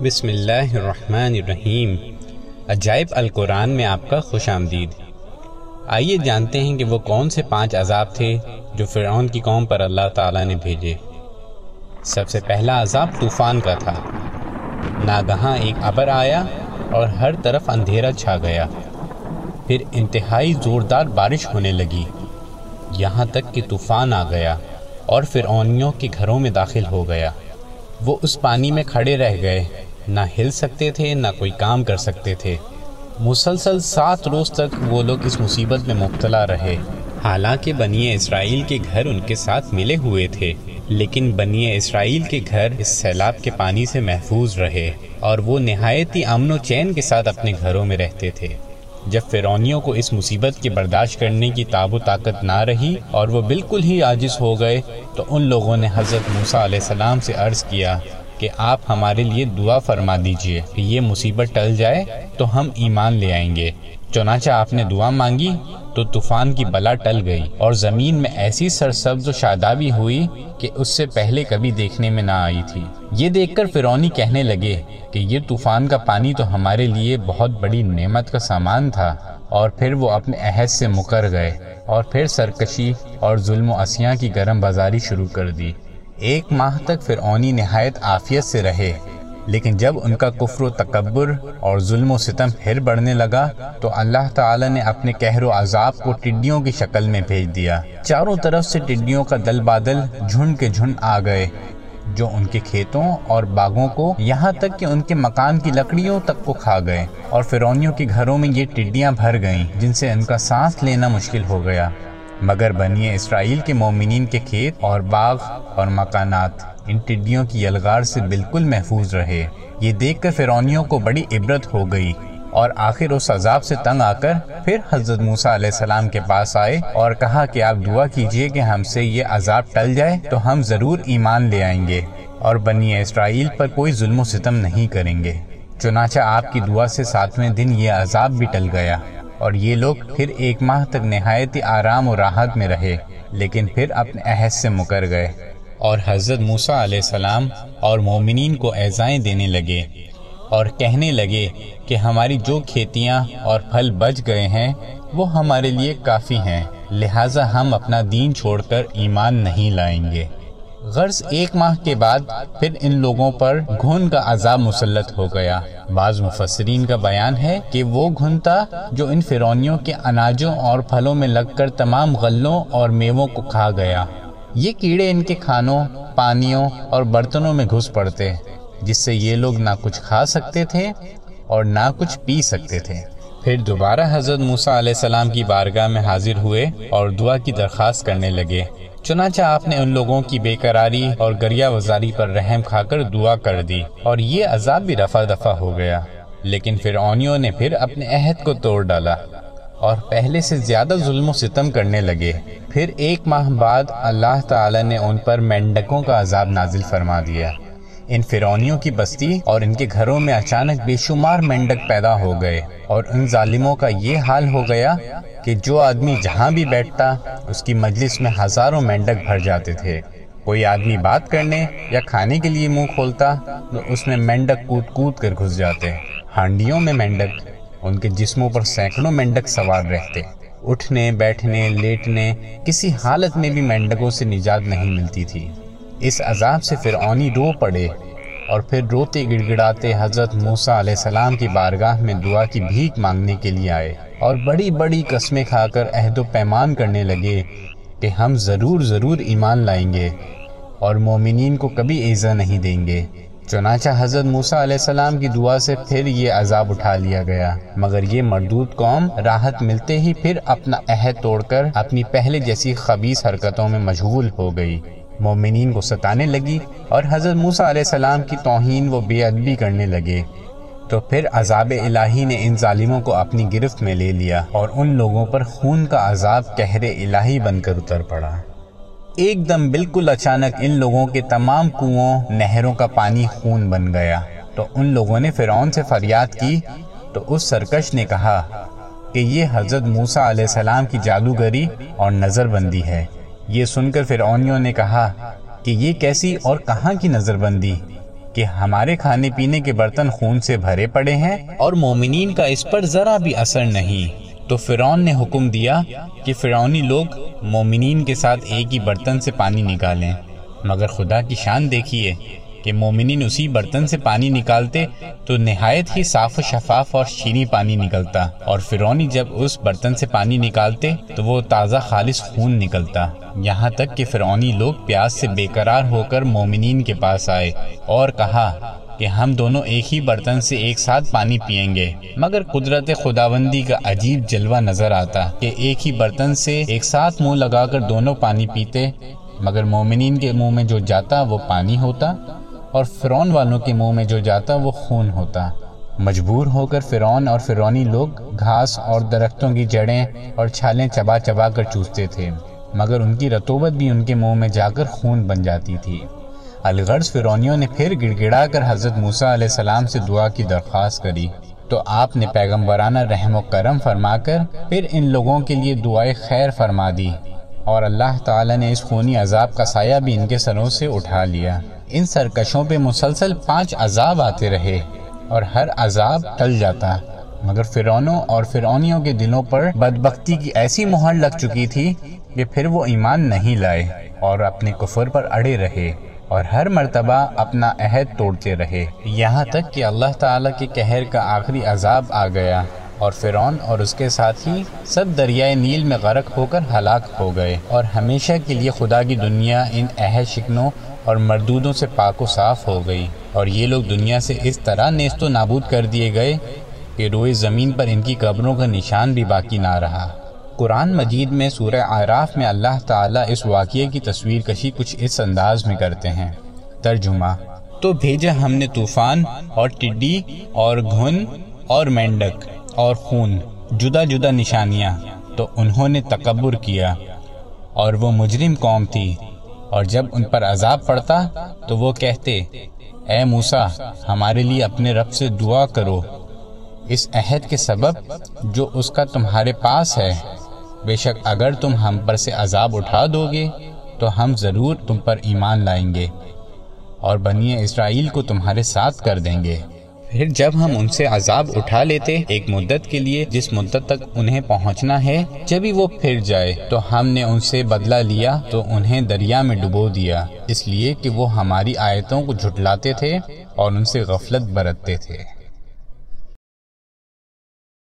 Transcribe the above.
بسم اللہ الرحمن الرحیم۔ عجائب القرآن میں آپ کا خوش آمدید۔ آئیے جانتے ہیں کہ وہ کون سے پانچ عذاب تھے جو فرعون کی قوم پر اللہ تعالیٰ نے بھیجے۔ سب سے پہلا عذاب طوفان کا تھا۔ ناگہاں ایک ابر آیا اور ہر طرف اندھیرا چھا گیا۔ پھر انتہائی زوردار بارش ہونے لگی۔ یہاں تک کہ طوفان آ گیا اور فرعونیوں کے گھروں میں داخل ہو گیا۔ وہ اس پانی میں کھڑے رہ گئے۔ نہ ہل سکتے تھے، نہ کوئی کام کر سکتے تھے۔ مسلسل سات روز تک وہ لوگ اس مصیبت میں مبتلا رہے۔ حالانکہ بنی اسرائیل کے گھر ان کے ساتھ ملے ہوئے تھے، لیکن بنی اسرائیل کے گھر اس سیلاب کے پانی سے محفوظ رہے اور وہ نہایت ہی امن و چین کے ساتھ اپنے گھروں میں رہتے تھے۔ جب فرونیوں کو اس مصیبت کی برداشت کرنے کی تاب و طاقت نہ رہی اور وہ بالکل ہی عاجز ہو گئے، تو ان لوگوں نے حضرت موسیٰ علیہ السلام سے عرض کیا کہ آپ ہمارے لیے دعا فرما دیجیے کہ یہ مصیبت ٹل جائے تو ہم ایمان لے آئیں گے۔ چنانچہ آپ نے دعا مانگی تو طوفان کی بلا ٹل گئی اور زمین میں ایسی سرسبز و شادابی ہوئی کہ اس سے پہلے کبھی دیکھنے میں نہ آئی تھی۔ یہ دیکھ کر فرونی کہنے لگے کہ یہ طوفان کا پانی تو ہمارے لیے بہت بڑی نعمت کا سامان تھا اور پھر وہ اپنے عہد سے مکر گئے اور پھر سرکشی اور ظلم و اسیاں کی گرم بازاری شروع کر دی۔ ایک ماہ تک فرعونی نہایت عافیت سے رہے۔ لیکن جب ان کا کفر و تکبر اور ظلم و ستم پھر بڑھنے لگا، تو اللہ تعالی نے اپنے کہر و عذاب کو ٹڈیوں کی شکل میں بھیج دیا۔ چاروں طرف سے ٹڈیوں کا دل بادل جھنڈ کے جھنڈ آ گئے، جو ان کے کھیتوں اور باغوں کو یہاں تک کہ ان کے مکان کی لکڑیوں تک کو کھا گئے۔ اور فرونیوں کے گھروں میں یہ ٹڈیاں بھر گئیں، جن سے ان کا سانس لینا مشکل ہو گیا۔ مگر بنی اسرائیل کے مومنین کے کھیت اور باغ اور مکانات، ان ٹڈیوں کی یلغار سے بالکل محفوظ رہے۔ یہ دیکھ کر فرونیوں کو بڑی عبرت ہو گئی اور آخر اس عذاب سے تنگ آ کر پھر حضرت موسیٰ علیہ السلام کے پاس آئے اور کہا کہ آپ دعا کیجیے کہ ہم سے یہ عذاب ٹل جائے تو ہم ضرور ایمان لے آئیں گے اور بنی اسرائیل پر کوئی ظلم و ستم نہیں کریں گے۔ چنانچہ آپ کی دعا سے ساتویں دن یہ عذاب بھی ٹل گیا۔ اور یہ لوگ پھر ایک ماہ تک نہایت آرام و راحت میں رہے، لیکن پھر اپنے عہد سے مکر گئے۔ اور حضرت موسیٰ علیہ السلام اور مومنین کو اعزائیں دینے لگے اور کہنے لگے کہ ہماری جو کھیتیاں اور پھل بچ گئے ہیں، وہ ہمارے لیے کافی ہیں، لہٰذا ہم اپنا دین چھوڑ کر ایمان نہیں لائیں گے۔ غرض ایک ماہ کے بعد پھر ان لوگوں پر گھن کا عذاب مسلط ہو گیا۔ بعض مفسرین کا بیان ہے کہ وہ گھن تھا جو ان فرونیوں کے اناجوں اور پھلوں میں لگ کر تمام غلوں اور میووں کو کھا گیا۔ یہ کیڑے ان کے کھانوں، پانیوں اور برتنوں میں گھس پڑتے، جس سے یہ لوگ نہ کچھ کھا سکتے تھے اور نہ کچھ پی سکتے تھے۔ پھر دوبارہ حضرت موسیٰ علیہ السلام کی بارگاہ میں حاضر ہوئے اور دعا کی درخواست کرنے لگے۔ چنانچہ آپ نے ان لوگوں کی بے قراری اور گریا وزاری پر رحم کھا کر دعا کر دی اور یہ عذاب بھی رفع دفع ہو گیا۔ لیکن فرعونیوں نے پھر اپنے عہد کو توڑ ڈالا اور پہلے سے زیادہ ظلم و ستم کرنے لگے۔ پھر ایک ماہ بعد اللہ تعالی نے ان پر مینڈکوں کا عذاب نازل فرما دیا۔ ان فرونیوں کی بستی اور ان کے گھروں میں اچانک بے شمار مینڈک پیدا ہو گئے اور ان ظالموں کا یہ حال ہو گیا کہ جو آدمی جہاں بھی بیٹھتا، اس کی مجلس میں ہزاروں مینڈک بھر جاتے تھے۔ کوئی آدمی بات کرنے یا کھانے کے لیے منہ کھولتا، تو اس میں مینڈک کود کود کر گھس جاتے۔ ہانڈیوں میں مینڈک، ان کے جسموں پر سینکڑوں مینڈک سوار رہتے۔ اٹھنے، بیٹھنے، لیٹنے، کسی حالت میں بھی مینڈکوں سے نجات نہیں ملتی تھی۔ اس عذاب سے فرعونی رو پڑے۔ اور پھر روتے گڑ گڑاتے حضرت موسیٰ علیہ السلام کی بارگاہ میں دعا کی بھیک مانگنے کے لیے آئے اور بڑی بڑی قسمیں کھا کر عہد و پیمان کرنے لگے کہ ہم ضرور ضرور ایمان لائیں گے اور مومنین کو کبھی ایزا نہیں دیں گے۔ چنانچہ حضرت موسیٰ علیہ السلام کی دعا سے پھر یہ عذاب اٹھا لیا گیا۔ مگر یہ مردود قوم راحت ملتے ہی پھر اپنا عہد توڑ کر اپنی پہلے جیسی خبیص حرکتوں میں مشغول ہو گئی۔ مومنین کو ستانے لگی اور حضرت موسیٰ علیہ السلام کی توہین وہ بے ادبی کرنے لگے۔ تو پھر عذاب الہی نے ان ظالموں کو اپنی گرفت میں لے لیا اور ان لوگوں پر خون کا عذاب کہر الہی بن کر اتر پڑا۔ ایک دم بالکل اچانک ان لوگوں کے تمام کنووں نہروں کا پانی خون بن گیا۔ تو ان لوگوں نے فرعون سے فریاد کی۔ تو اس سرکش نے کہا کہ یہ حضرت موسیٰ علیہ السلام کی جادوگری اور نظر بندی ہے۔ یہ سن کر فرعونیوں نے کہا کہ یہ کیسی اور کہاں کی نظر بندی کہ ہمارے کھانے پینے کے برتن خون سے بھرے پڑے ہیں اور مومنین کا اس پر ذرا بھی اثر نہیں۔ تو فرعون نے حکم دیا کہ فرعونی لوگ مومنین کے ساتھ ایک ہی برتن سے پانی نکالیں۔ مگر خدا کی شان دیکھیے کہ مومنین اسی برتن سے پانی نکالتے تو نہایت ہی صاف و شفاف اور شینی پانی نکلتا اور فرونی جب اس برتن سے پانی نکالتے تو وہ تازہ خالص خون نکلتا۔ یہاں تک کہ فرعونی لوگ پیاس سے بے قرار ہو کر مومنین کے پاس آئے اور کہا کہ ہم دونوں ایک ہی برتن سے ایک ساتھ پانی پئیں گے۔ مگر قدرت خداوندی کا عجیب جلوہ نظر آتا کہ ایک ہی برتن سے ایک ساتھ منہ لگا کر دونوں پانی پیتے، مگر مومنین کے منہ میں جو جاتا وہ پانی ہوتا۔ اور فرون والوں کے منہ میں جو جاتا وہ خون ہوتا۔ مجبور ہو کر فرون اور فرونی لوگ گھاس اور درختوں کی جڑیں اور چھالیں چبا چبا کر چوستے تھے، مگر ان کی رتوبت بھی ان کے منہ میں جا کر خون بن جاتی تھی۔ الغرض فرونیوں نے پھر گڑ گڑا کر حضرت موسیٰ علیہ السلام سے دعا کی درخواست کری۔ تو آپ نے پیغمبرانہ رحم و کرم فرما کر پھر ان لوگوں کے لیے دعائے خیر فرما دی اور اللہ تعالیٰ نے اس خونی عذاب کا سایہ بھی ان کے سروں سے اٹھا لیا۔ ان سرکشوں پہ مسلسل پانچ عذاب آتے رہے اور ہر عذاب ٹل جاتا۔ مگر فرونوں اور فرونیوں کے دلوں پر بدبختی کی ایسی مہر لگ چکی تھی کہ پھر وہ ایمان نہیں لائے اور اپنے کفر پر اڑے رہے اور ہر مرتبہ اپنا عہد توڑتے رہے۔ یہاں تک کہ اللہ تعالیٰ کے قہر کا آخری عذاب آ گیا اور فرعون اور اس کے ساتھی سب دریائے نیل میں غرق ہو کر ہلاک ہو گئے اور ہمیشہ کے لیے خدا کی دنیا ان عہد شکنوں اور مردودوں سے پاک و صاف ہو گئی۔ اور یہ لوگ دنیا سے اس طرح نیست و نابود کر دیے گئے کہ روئے زمین پر ان کی قبروں کا نشان بھی باقی نہ رہا۔ قرآن مجید میں سورہ عراف میں اللہ تعالیٰ اس واقعے کی تصویر کشی کچھ اس انداز میں کرتے ہیں۔ ترجمہ تو بھیجا ہم نے طوفان اور ٹڈی اور گھن اور مینڈک اور خون، جدا جدا نشانیاں، تو انہوں نے تکبر کیا۔ اور وہ مجرم قوم تھی۔ اور جب ان پر عذاب پڑتا تو وہ کہتے، اے موسا ہمارے لیے اپنے رب سے دعا کرو۔ اس عہد کے سبب جو اس کا تمہارے پاس ہے، بے شک اگر تم ہم پر سے عذاب اٹھا دو گے تو ہم ضرور تم پر ایمان لائیں گے اور بنی اسرائیل کو تمہارے ساتھ کر دیں گے۔ پھر جب ہم ان سے عذاب اٹھا لیتے ایک مدت کے لیے جس مدت تک انہیں پہنچنا ہے، جب ہی وہ پھر جائے تو ہم نے ان سے بدلہ لیا تو انہیں دریا میں ڈبو دیا۔ اس لیے کہ وہ ہماری آیتوں کو جھٹلاتے تھے اور ان سے غفلت برتتے تھے۔